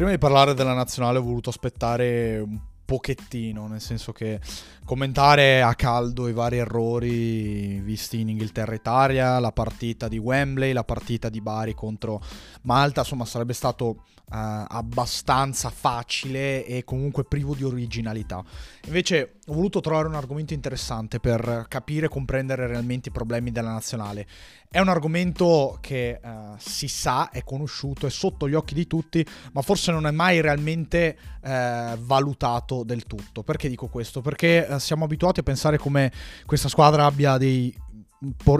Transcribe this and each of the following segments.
prima di parlare della nazionale ho voluto aspettare un pochettino, nel senso che commentare a caldo i vari errori visti in Inghilterra Italia, la partita di Wembley, la partita di Bari contro Malta, insomma sarebbe stato Uh, abbastanza facile e comunque privo di originalità. Invece ho voluto trovare un argomento interessante per capire e comprendere realmente i problemi della nazionale. È un argomento che uh, si sa, è conosciuto, è sotto gli occhi di tutti, ma forse non è mai realmente uh, valutato del tutto. Perché dico questo? Perché siamo abituati a pensare come questa squadra abbia dei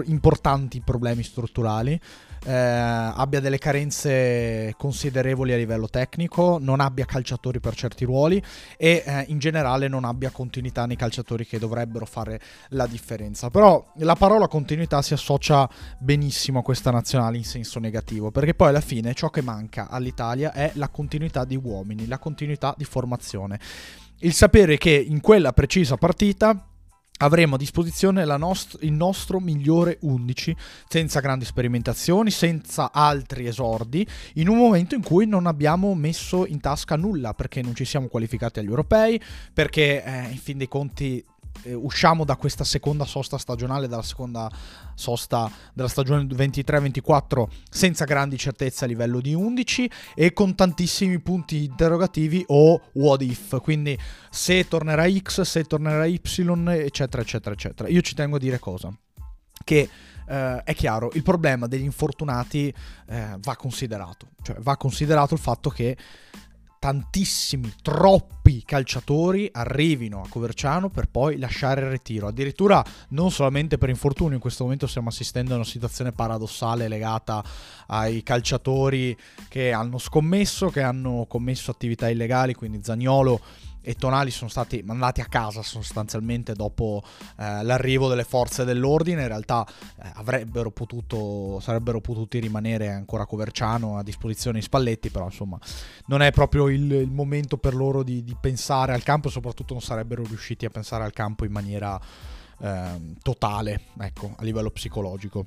importanti problemi strutturali eh, abbia delle carenze considerevoli a livello tecnico, non abbia calciatori per certi ruoli e eh, in generale non abbia continuità nei calciatori che dovrebbero fare la differenza. Però la parola continuità si associa benissimo a questa nazionale in senso negativo, perché poi alla fine ciò che manca all'Italia è la continuità di uomini, la continuità di formazione. Il sapere che in quella precisa partita avremo a disposizione nost- il nostro migliore 11 senza grandi sperimentazioni, senza altri esordi, in un momento in cui non abbiamo messo in tasca nulla perché non ci siamo qualificati agli europei, perché eh, in fin dei conti eh, usciamo da questa seconda sosta stagionale, dalla seconda sosta della stagione 23-24 senza grandi certezze a livello di 11 e con tantissimi punti interrogativi o what if, quindi se tornerà X, se tornerà Y, eccetera, eccetera, eccetera. Io ci tengo a dire cosa? Che eh, è chiaro, il problema degli infortunati eh, va considerato, cioè va considerato il fatto che tantissimi, troppi calciatori arrivino a Coverciano per poi lasciare il ritiro. Addirittura non solamente per infortunio, in questo momento stiamo assistendo a una situazione paradossale legata ai calciatori che hanno scommesso, che hanno commesso attività illegali, quindi Zagnolo e Tonali sono stati mandati a casa sostanzialmente dopo eh, l'arrivo delle forze dell'ordine. In realtà eh, avrebbero potuto, sarebbero potuti rimanere ancora a Coverciano a disposizione di Spalletti, però insomma non è proprio il, il momento per loro di, di, pensare al campo e soprattutto non sarebbero riusciti a pensare al campo in maniera eh, totale, ecco, a livello psicologico.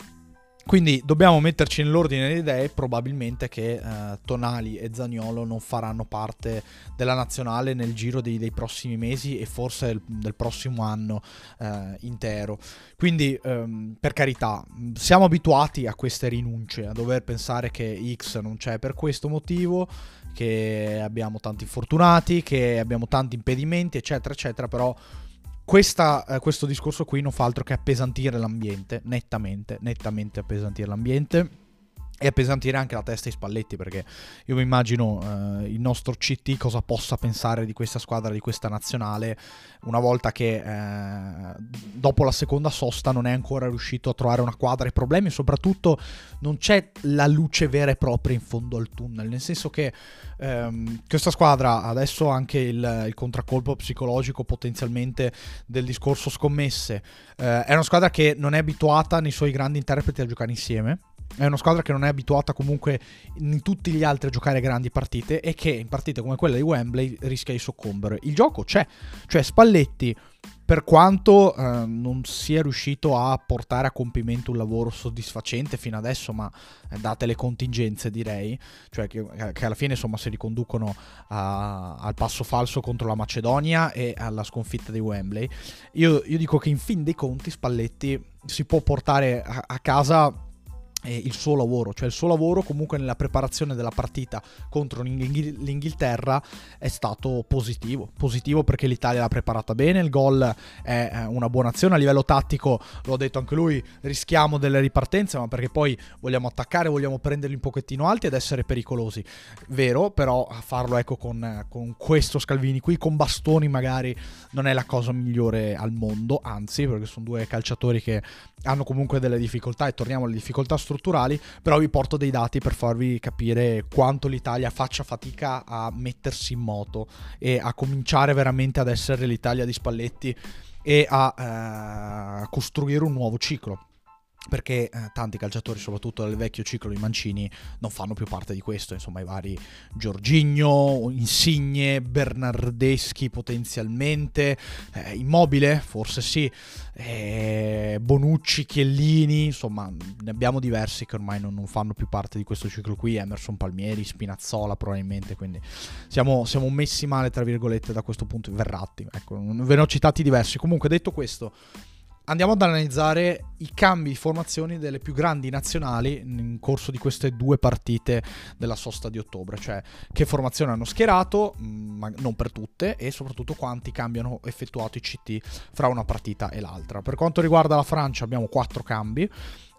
Quindi dobbiamo metterci nell'ordine delle idee, probabilmente che eh, Tonali e Zagnolo non faranno parte della nazionale nel giro dei, dei prossimi mesi e forse del, del prossimo anno eh, intero. Quindi ehm, per carità, siamo abituati a queste rinunce, a dover pensare che X non c'è per questo motivo, che abbiamo tanti infortunati, che abbiamo tanti impedimenti, eccetera, eccetera, però questa, eh, questo discorso qui non fa altro che appesantire l'ambiente, nettamente, nettamente appesantire l'ambiente e appesantire anche la testa di Spalletti perché io mi immagino eh, il nostro CT cosa possa pensare di questa squadra, di questa nazionale una volta che eh, dopo la seconda sosta non è ancora riuscito a trovare una quadra. E problemi soprattutto non c'è la luce vera e propria in fondo al tunnel nel senso che ehm, questa squadra adesso anche il, il, contraccolpo psicologico potenzialmente del discorso scommesse eh, è una squadra che non è abituata nei suoi grandi interpreti a giocare insieme è una squadra che non è abituata comunque in tutti gli altri a giocare grandi partite e che in partite come quella di Wembley rischia di soccombere. Il gioco c'è, cioè Spalletti per quanto eh, non sia riuscito a portare a compimento un lavoro soddisfacente fino adesso, ma eh, date le contingenze direi, cioè che, che alla fine insomma si riconducono a, al passo falso contro la Macedonia e alla sconfitta di Wembley, io, io dico che in fin dei conti Spalletti si può portare a, a casa il suo lavoro, cioè il suo lavoro comunque nella preparazione della partita contro l'Inghilterra è stato positivo, positivo perché l'Italia l'ha preparata bene, il gol è una buona azione, a livello tattico, l'ho detto anche lui, rischiamo delle ripartenze, ma perché poi vogliamo attaccare, vogliamo prenderli un pochettino alti ed essere pericolosi, vero, però farlo ecco con, con questo Scalvini qui, con bastoni magari non è la cosa migliore al mondo, anzi perché sono due calciatori che hanno comunque delle difficoltà e torniamo alle difficoltà strutturali strutturali, però vi porto dei dati per farvi capire quanto l'Italia faccia fatica a mettersi in moto e a cominciare veramente ad essere l'Italia di Spalletti e a eh, costruire un nuovo ciclo. Perché eh, tanti calciatori, soprattutto del vecchio ciclo di Mancini, non fanno più parte di questo. Insomma, i vari Giorgigno, Insigne, Bernardeschi potenzialmente, eh, Immobile, forse sì, eh, Bonucci, Chiellini, insomma, ne abbiamo diversi che ormai non, non, fanno più parte di questo ciclo qui. Emerson Palmieri, Spinazzola, probabilmente. Quindi siamo, siamo messi male, tra virgolette, da questo punto. Verratti, ecco, ve ne ho citati diversi. Comunque, detto questo andiamo ad analizzare i cambi di formazioni delle più grandi nazionali in corso di queste due partite della sosta di ottobre, cioè che formazione hanno schierato, mm, ma non per tutte, e soprattutto quanti cambi hanno effettuato i CT fra una partita e l'altra. Per quanto riguarda la Francia abbiamo quattro cambi.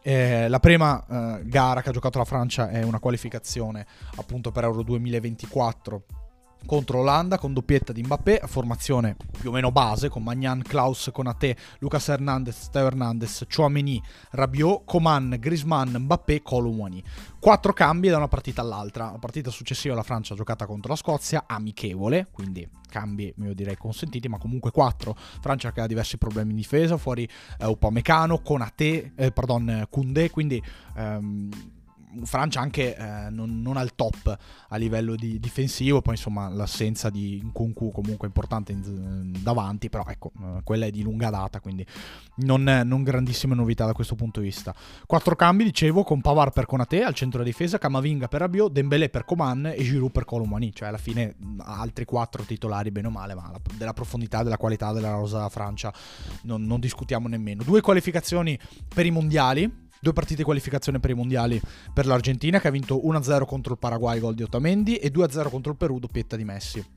Eh, la prima eh, gara che ha giocato la Francia è una qualificazione appunto per Euro 2024 contro l'Olanda con doppietta di Mbappé, formazione più o meno base con Magnan, Klaus, Konate, Lucas Hernandez, Teo Hernandez, Chouameni, Rabiot, Coman, Griezmann, Mbappé, Colomwani. Quattro cambi da una partita all'altra. La partita successiva la Francia ha giocata contro la Scozia, amichevole, quindi cambi io direi consentiti, ma comunque quattro. Francia che ha diversi problemi in difesa, fuori eh, Upamecano, Konate, eh, pardon, Koundé, quindi... Ehm, Francia anche eh, non, non, al top a livello di difensivo, poi insomma l'assenza di Nkunku comunque importante in, davanti, però ecco, eh, quella è di lunga data, quindi non, non, grandissime novità da questo punto di vista. Quattro cambi, dicevo, con Pavard per Konate al centro della difesa, Camavinga per Rabiot, Dembélé per Coman e Giroud per Colomani, cioè alla fine altri quattro titolari bene o male, ma la, della profondità, della qualità della rosa Francia non, non discutiamo nemmeno. Due qualificazioni per i mondiali, due partite di qualificazione per i mondiali per l'Argentina che ha vinto 1-0 contro il Paraguay gol di Otamendi e 2-0 contro il Perù doppietta di Messi.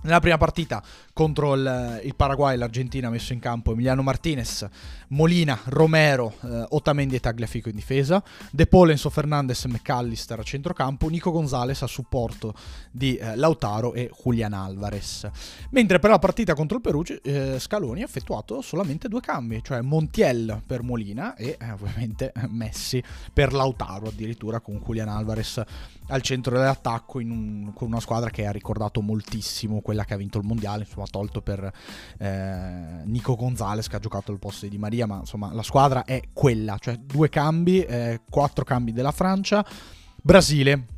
Nella prima partita contro il, il, Paraguay l'Argentina ha messo in campo Emiliano Martinez, Molina, Romero, eh, Otamendi e Tagliafico in difesa, De Paul, Fernandez e McAllister a centrocampo, Nico Gonzalez a supporto di eh, Lautaro e Julian Alvarez. Mentre per la partita contro il Perù eh, Scaloni ha effettuato solamente due cambi, cioè Montiel per Molina e eh, ovviamente Messi per Lautaro addirittura con Julian Alvarez al centro dell'attacco un, con una squadra che ha ricordato moltissimo quella che ha vinto il mondiale, insomma tolto per eh, Nico Gonzalez che ha giocato al posto di Di Maria, ma insomma la squadra è quella, cioè due cambi, eh, quattro cambi della Francia, Brasile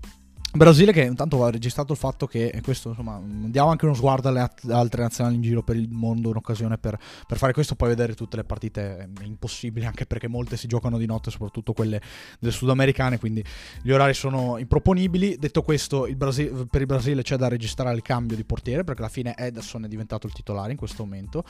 Brasile che intanto ha registrato il fatto che questo insomma diamo anche uno sguardo alle altre nazionali in giro per il mondo un'occasione per, per, fare questo poi vedere tutte le partite è impossibile anche perché molte si giocano di notte soprattutto quelle delle sudamericane quindi gli orari sono improponibili. Detto questo il Brasile, per il Brasile c'è da registrare il cambio di portiere perché alla fine Ederson è diventato il titolare in questo momento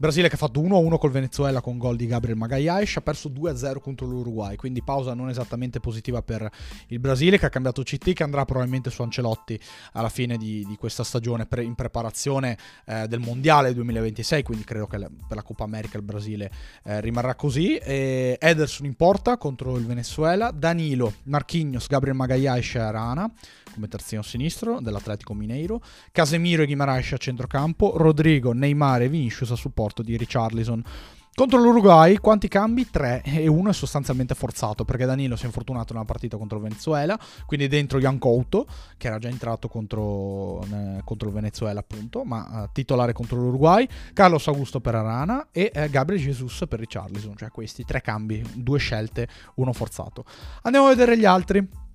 Brasile che ha fatto 1-1 col Venezuela con gol di Gabriel Magallanes, ha perso 2-0 contro l'Uruguay, quindi pausa non esattamente positiva per il Brasile che ha cambiato CT, che andrà probabilmente su Ancelotti alla fine di, di questa stagione pre- in preparazione eh, del Mondiale 2026, quindi credo che la, per la Coppa America il Brasile eh, rimarrà così. E Ederson in porta contro il Venezuela, Danilo, Marquinhos, Gabriel Magallanes e Arana come terzino sinistro dell'Atletico Mineiro, Casemiro e Guimaraes a centrocampo, Rodrigo, Neymar e Vinicius a supporto di Richarlison. Contro l'Uruguay, quanti cambi? Tre, e uno è sostanzialmente forzato perché Danilo si è infortunato nella partita contro il Venezuela, quindi dentro Jan Couto, che era già entrato contro, eh, contro il Venezuela appunto, ma eh, titolare contro l'Uruguay, Carlos Augusto per Arana e eh, Gabriel Jesus per Richarlison, cioè questi tre cambi, due scelte, uno forzato. Andiamo a vedere gli altri.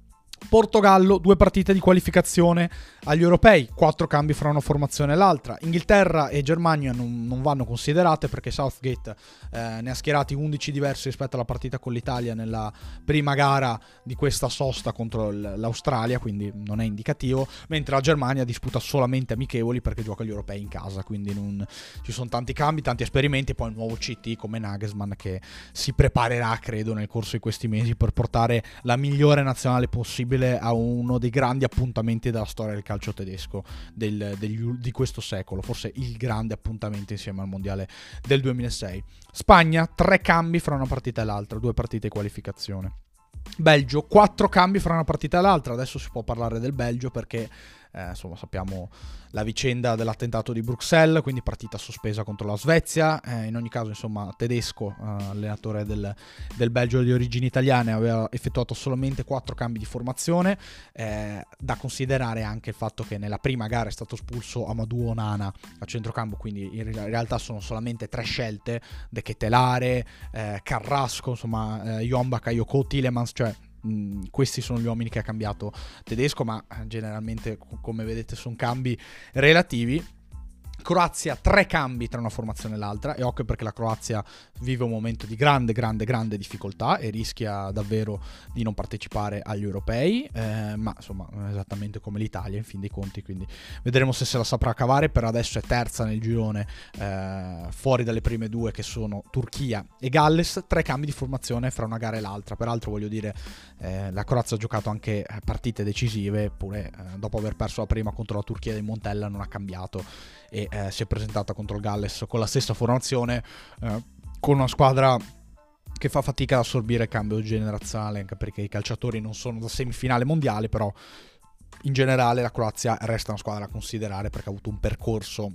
Portogallo, due partite di qualificazione agli europei, quattro cambi fra una formazione e l'altra. Inghilterra e Germania non, non vanno considerate perché Southgate eh, ne ha schierati 11 diversi rispetto alla partita con l'Italia nella prima gara di questa sosta contro l'Australia, quindi non è indicativo, mentre la Germania disputa solamente amichevoli perché gioca gli europei in casa, quindi non, ci sono tanti cambi, tanti esperimenti, poi un nuovo CT come Nagelsmann che si preparerà, credo, nel corso di questi mesi per portare la migliore nazionale possibile possibile a uno dei grandi appuntamenti della storia del calcio tedesco del, degli, di questo secolo, forse il grande appuntamento insieme al mondiale del 2006. Spagna, tre cambi fra una partita e l'altra, due partite di qualificazione. Belgio, quattro cambi fra una partita e l'altra. Adesso si può parlare del Belgio perché eh, insomma sappiamo la vicenda dell'attentato di Bruxelles, quindi partita sospesa contro la Svezia. Eh, in ogni caso, insomma, tedesco, eh, allenatore del, del, Belgio di origini italiane, aveva effettuato solamente quattro cambi di formazione. Eh, da considerare anche il fatto che nella prima gara è stato espulso Amadou Onana a centrocampo, quindi in realtà sono solamente tre scelte: De Ketelare, eh, Carrasco, insomma, eh, Yomba, Kayoko, Tilemans, cioè Mm, questi sono gli uomini che ha cambiato tedesco, ma eh, generalmente, come vedete, sono cambi relativi. Croazia tre cambi tra una formazione e l'altra. E occhio perché la Croazia vive un momento di grande, grande, grande difficoltà e rischia davvero di non partecipare agli europei, eh, ma insomma esattamente come l'Italia in fin dei conti, quindi vedremo se se la saprà cavare, per adesso è terza nel girone eh, fuori dalle prime due che sono Turchia e Galles, tre cambi di formazione fra una gara e l'altra, peraltro voglio dire eh, la Croazia ha giocato anche partite decisive, pure eh, dopo aver perso la prima contro la Turchia di Montella non ha cambiato e eh, si è presentata contro il Galles con la stessa formazione, eh, con una squadra che fa fatica ad assorbire il cambio generazionale, anche perché i calciatori non sono da semifinale mondiale, però in generale la Croazia resta una squadra da considerare perché ha avuto un percorso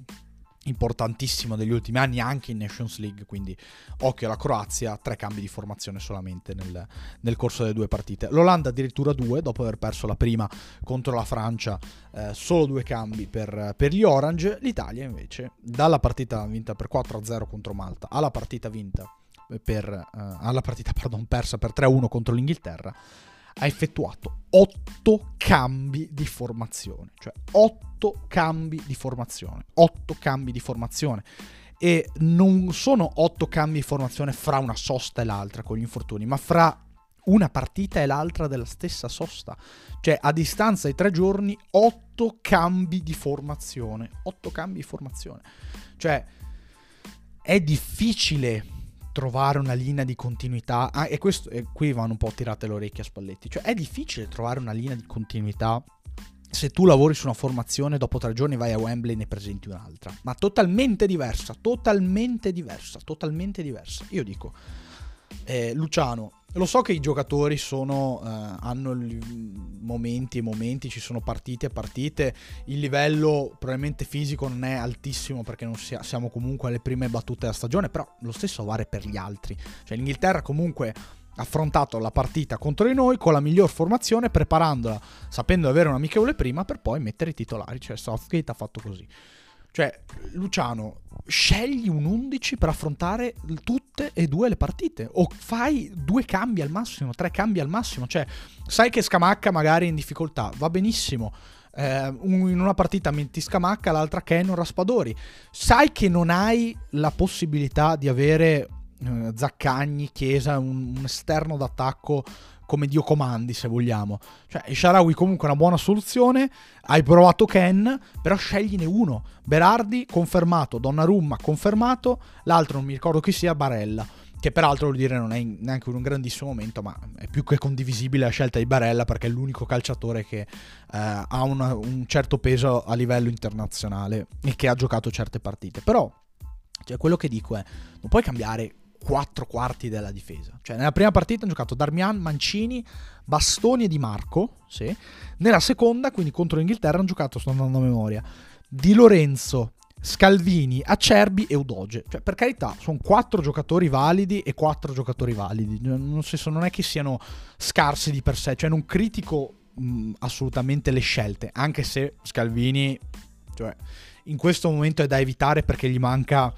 importantissimo degli ultimi anni anche in Nations League, quindi occhio alla Croazia, tre cambi di formazione solamente nel, nel corso delle due partite. L'Olanda addirittura due, dopo aver perso la prima contro la Francia, eh, solo due cambi per, per, gli Orange, l'Italia invece dalla partita vinta per 4-0 contro Malta alla partita vinta per, eh, alla partita pardon, persa per 3-1 contro l'Inghilterra ha effettuato 8 cambi di formazione, cioè 8 cambi di formazione, 8 cambi di formazione. E non sono 8 cambi di formazione fra una sosta e l'altra con gli infortuni, ma fra una partita e l'altra della stessa sosta. Cioè, a distanza di tre giorni, 8 cambi di formazione. 8 cambi di formazione. Cioè, è difficile trovare una linea di continuità. Ah, e, questo, e qui vanno un po' tirate le orecchie a Spalletti. Cioè, è difficile trovare una linea di continuità se tu lavori su una formazione, dopo tre giorni vai a Wembley e ne presenti un'altra. Ma totalmente diversa, totalmente diversa, totalmente diversa. Io dico, eh, Luciano, lo so che i giocatori sono, eh, hanno momenti e momenti, ci sono partite e partite, il livello probabilmente fisico non è altissimo perché non sia, siamo comunque alle prime battute della stagione, però lo stesso vale per gli altri. Cioè l'Inghilterra comunque affrontato la partita contro di noi con la miglior formazione, preparandola, sapendo di avere un amichevole prima per poi mettere i titolari, cioè Southgate ha fatto così. Cioè, Luciano, scegli un 11 per affrontare tutte e due le partite. O fai due cambi al massimo, tre cambi al massimo. Cioè, sai che Scamacca magari è in difficoltà, va benissimo. Eh, in una partita metti Scamacca, l'altra Ken o Raspadori. Sai che non hai la possibilità di avere eh, Zaccagni, Chiesa, un, un esterno d'attacco come Dio comandi, se vogliamo. Cioè, Sharawi comunque è una buona soluzione. Hai provato Ken, però scegliene uno. Berardi confermato, Donnarumma confermato, l'altro non mi ricordo chi sia, Barella. Che peraltro vuol dire non è neanche un grandissimo momento, ma è più che condivisibile la scelta di Barella perché è l'unico calciatore che eh, ha una, un certo peso a livello internazionale e che ha giocato certe partite. Però, cioè, quello che dico è, non puoi cambiare quattro quarti della difesa. Cioè, nella prima partita hanno giocato Darmian, Mancini, Bastoni e Di Marco. Sì. Nella seconda, quindi contro l'Inghilterra, hanno giocato, sto andando a memoria, Di Lorenzo, Scalvini, Acerbi e Udoge. Cioè, per carità, sono quattro giocatori validi e quattro giocatori validi. Non, senso, non è che siano scarsi di per sé, cioè non critico mh, assolutamente le scelte, anche se Scalvini, cioè, in questo momento è da evitare perché gli manca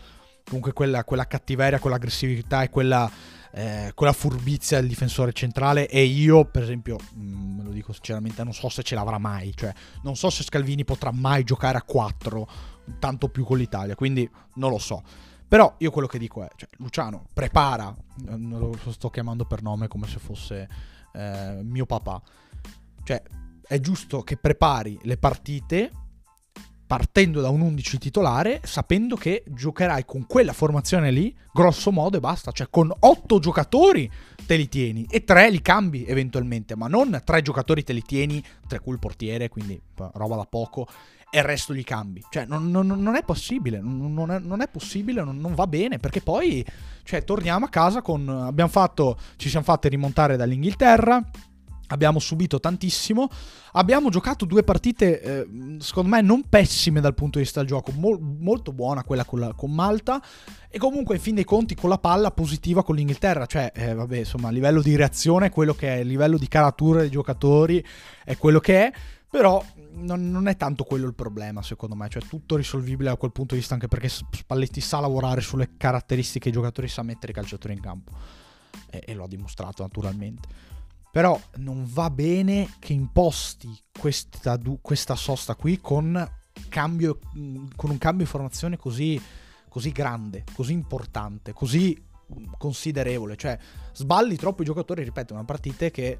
comunque quella, quella cattiveria, quell'aggressività e quella, eh, quella, furbizia del difensore centrale. E io per esempio, mh, mm, me lo dico sinceramente, non so se ce l'avrà mai, cioè non so se Scalvini potrà mai giocare a 4, tanto più con l'Italia, quindi non lo so. Però io quello che dico è, cioè, Luciano, prepara, lo sto chiamando per nome come se fosse eh, mio papà, cioè è giusto che prepari le partite partendo da un 11 titolare, sapendo che giocherai con quella formazione lì, grosso modo e basta. Cioè, con 8 giocatori te li tieni e 3 li cambi eventualmente, ma non 3 giocatori te li tieni, tra cui il portiere, quindi roba da poco, e il resto li cambi. Cioè, non, non, non è possibile, non è, non è possibile, non, va bene, perché poi, cioè, torniamo a casa con... Abbiamo fatto, ci siamo fatti rimontare dall'Inghilterra abbiamo subito tantissimo. Abbiamo giocato due partite, eh, secondo me, non pessime dal punto di vista del gioco, Mol- molto buona quella con, la, con, Malta. E comunque, in fin dei conti, con la palla positiva con l'Inghilterra. Cioè, eh, vabbè, insomma, a livello di reazione è quello che è, a livello di caratura dei giocatori è quello che è. Però non, non, è tanto quello il problema, secondo me. Cioè, tutto risolvibile da quel punto di vista, anche perché Spalletti sa lavorare sulle caratteristiche dei giocatori, sa mettere i calciatori in campo. E, e lo ha dimostrato, naturalmente. Però non va bene che imposti questa, questa sosta qui con, cambio, con, un cambio di formazione così, così grande, così importante, così considerevole. Cioè, sballi troppo i giocatori, ripeto, una partita che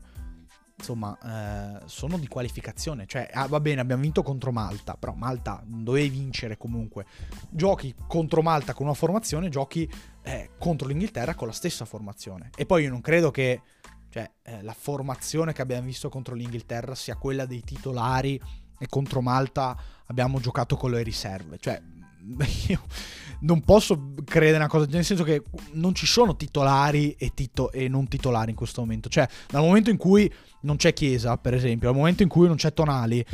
insomma eh, sono di qualificazione. Cioè, ah, va bene, abbiamo vinto contro Malta, però Malta dovevi vincere comunque. Giochi contro Malta con una formazione, giochi eh, contro l'Inghilterra con la stessa formazione. E poi io non credo che cioè, eh, la formazione che abbiamo visto contro l'Inghilterra sia quella dei titolari e contro Malta abbiamo giocato con le riserve. Cioè, io non posso credere una cosa, nel senso che non ci sono titolari e, tito- e, non titolari in questo momento. Cioè, dal momento in cui non c'è Chiesa, per esempio, dal momento in cui non c'è Tonali,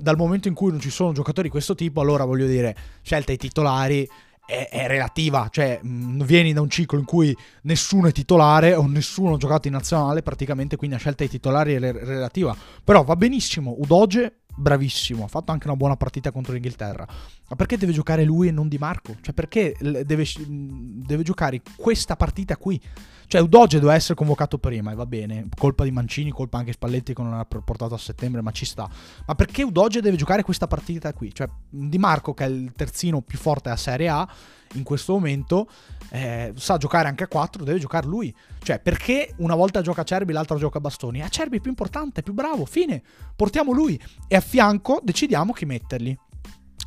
dal momento in cui non ci sono giocatori di questo tipo, allora voglio dire, scelta i titolari è, è, relativa, cioè mh, vieni da un ciclo in cui nessuno è titolare o nessuno ha giocato in nazionale, praticamente quindi la scelta dei titolari è relativa. Però va benissimo, Udoge bravissimo, ha fatto anche una buona partita contro l'Inghilterra. Ma perché deve giocare lui e non Di Marco? Cioè perché deve, deve giocare questa partita qui? Cioè, Udoge doveva essere convocato prima e va bene, colpa di Mancini, colpa anche Spalletti che non l'ha portato a settembre, ma ci sta. Ma perché Udoge deve giocare questa partita qui? Cioè, Di Marco, che è il terzino più forte della Serie A in questo momento, eh, sa giocare anche a 4, deve giocare lui. Cioè, perché una volta gioca Cerbi, l'altra gioca Bastoni? A Cerbi è più importante, è più bravo, fine. Portiamo lui e a fianco decidiamo chi metterli.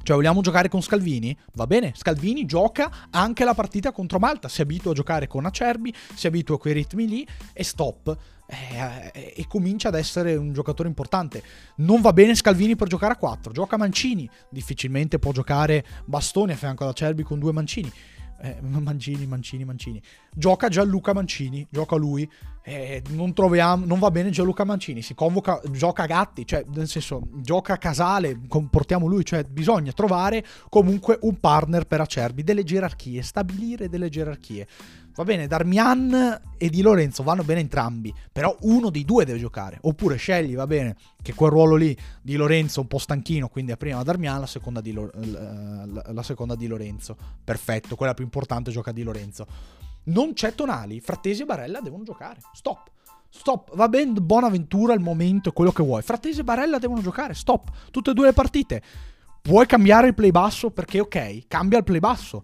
Cioè, vogliamo giocare con Scalvini? Va bene, Scalvini gioca anche la partita contro Malta. Si abitua a giocare con Acerbi, si abitua a quei ritmi lì e stop. Eh, eh, e comincia ad essere un giocatore importante. Non va bene Scalvini per giocare a 4, gioca Mancini. Difficilmente può giocare Bastoni a fianco ad Acerbi con due Mancini eh, Mancini, Mancini, Mancini. Gioca Gianluca Mancini, gioca lui. Eh, non troviamo, non va bene Gianluca Mancini, si convoca, gioca Gatti, cioè nel senso, gioca Casale, portiamo lui, cioè bisogna trovare comunque un partner per Acerbi, delle gerarchie, stabilire delle gerarchie. Va bene, Darmian e Di Lorenzo vanno bene entrambi, però uno dei due deve giocare. Oppure scegli, va bene, che quel ruolo lì di Lorenzo un po' stanchino, quindi a prima Darmian, la seconda di, Lo- la seconda di Lorenzo. Perfetto, quella più importante gioca di Lorenzo. Non c'è Tonali, Frattesi e Barella devono giocare. Stop. Stop, va bene, buona avventura, il momento, quello che vuoi. Frattesi e Barella devono giocare, stop. Tutte e due le partite. Puoi cambiare il play basso perché ok, cambia il play basso.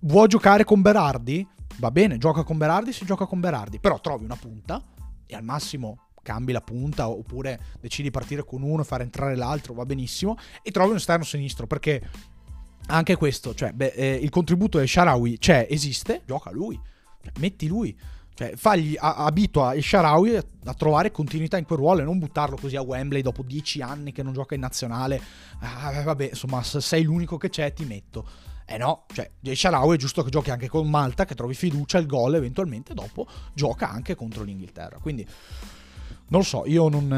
Vuoi giocare con Berardi? va bene, gioca con Berardi, si gioca con Berardi, però trovi una punta e al massimo cambi la punta oppure decidi di partire con uno e fare entrare l'altro, va benissimo, e trovi un esterno sinistro perché anche questo, cioè beh, eh, il contributo del Sharawi c'è, esiste, gioca lui, cioè, metti lui. Cioè, fagli, a, abitua il Sharawi a, a, trovare continuità in quel ruolo e non buttarlo così a Wembley dopo dieci anni che non gioca in nazionale. Ah, vabbè, insomma, se sei l'unico che c'è, ti metto. Eh no, cioè Jay Sharawi è giusto che giochi anche con Malta, che trovi fiducia, il gol eventualmente dopo gioca anche contro l'Inghilterra. Quindi non lo so, io non...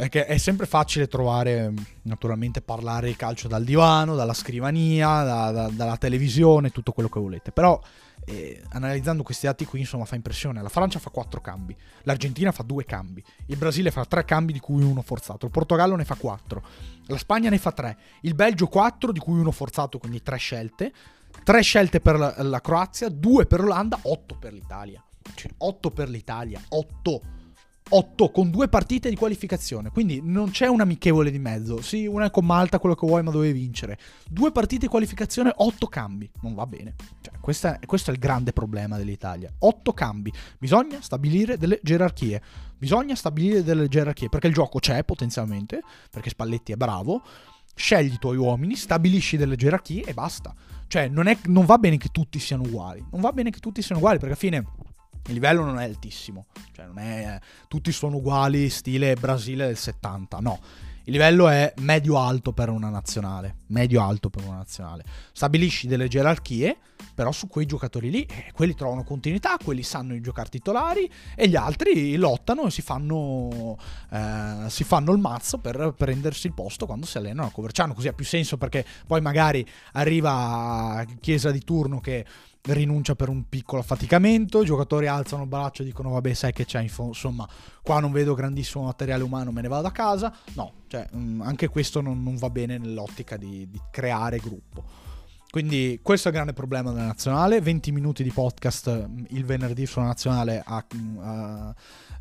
Eh, è, è sempre facile trovare, naturalmente, parlare di calcio dal divano, dalla scrivania, da, da, dalla televisione, tutto quello che volete. Però eh, analizzando questi dati qui, insomma, fa impressione. La Francia fa 4 cambi, l'Argentina fa 2 cambi, il Brasile fa 3 cambi di cui uno forzato, il Portogallo ne fa 4, la Spagna ne fa 3, il Belgio 4 di cui uno forzato, quindi 3 scelte, 3 scelte per la, la Croazia, 2 per l'Olanda, 8 per l'Italia. Cioè, 8 per l'Italia, 8 8 con due partite di qualificazione. Quindi non c'è un amichevole di mezzo. Sì, una è con Malta, quello che vuoi, ma dovevi vincere. Due partite di qualificazione, 8 cambi. Non va bene. Cioè, questa, questo è il grande problema dell'Italia. 8 cambi. Bisogna stabilire delle gerarchie. Bisogna stabilire delle gerarchie. Perché il gioco c'è potenzialmente. Perché Spalletti è bravo. Scegli i tuoi uomini, stabilisci delle gerarchie e basta. Cioè, non, è, non va bene che tutti siano uguali. Non va bene che tutti siano uguali, perché alla fine il livello non è altissimo, cioè non è tutti sono uguali stile Brasile del 70, no. Il livello è medio-alto per una nazionale. Medio-alto per una nazionale. Stabilisci delle gerarchie, però su quei giocatori lì, eh, quelli trovano continuità, quelli sanno giocare titolari e gli altri lottano e si fanno, eh, si fanno il mazzo per prendersi il posto quando si allenano a Coverciano. Così ha più senso perché poi magari arriva Chiesa di turno che rinuncia per un piccolo affaticamento, i giocatori alzano il braccio e dicono vabbè sai che c'è, insomma qua non vedo grandissimo materiale umano, me ne vado a casa, no, cioè, mm, anche questo non, non, va bene nell'ottica di, di, creare gruppo. Quindi questo è il grande problema della nazionale, 20 minuti di podcast mm, il venerdì sulla nazionale a, mm, a,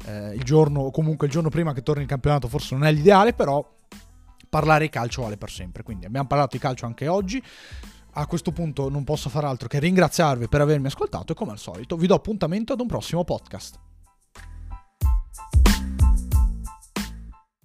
eh, il giorno, o comunque il giorno prima che torni in campionato forse non è l'ideale, però parlare di calcio vale per sempre. Quindi abbiamo parlato di calcio anche oggi a questo punto non posso far altro che ringraziarvi per avermi ascoltato e come al solito vi do appuntamento ad un prossimo podcast.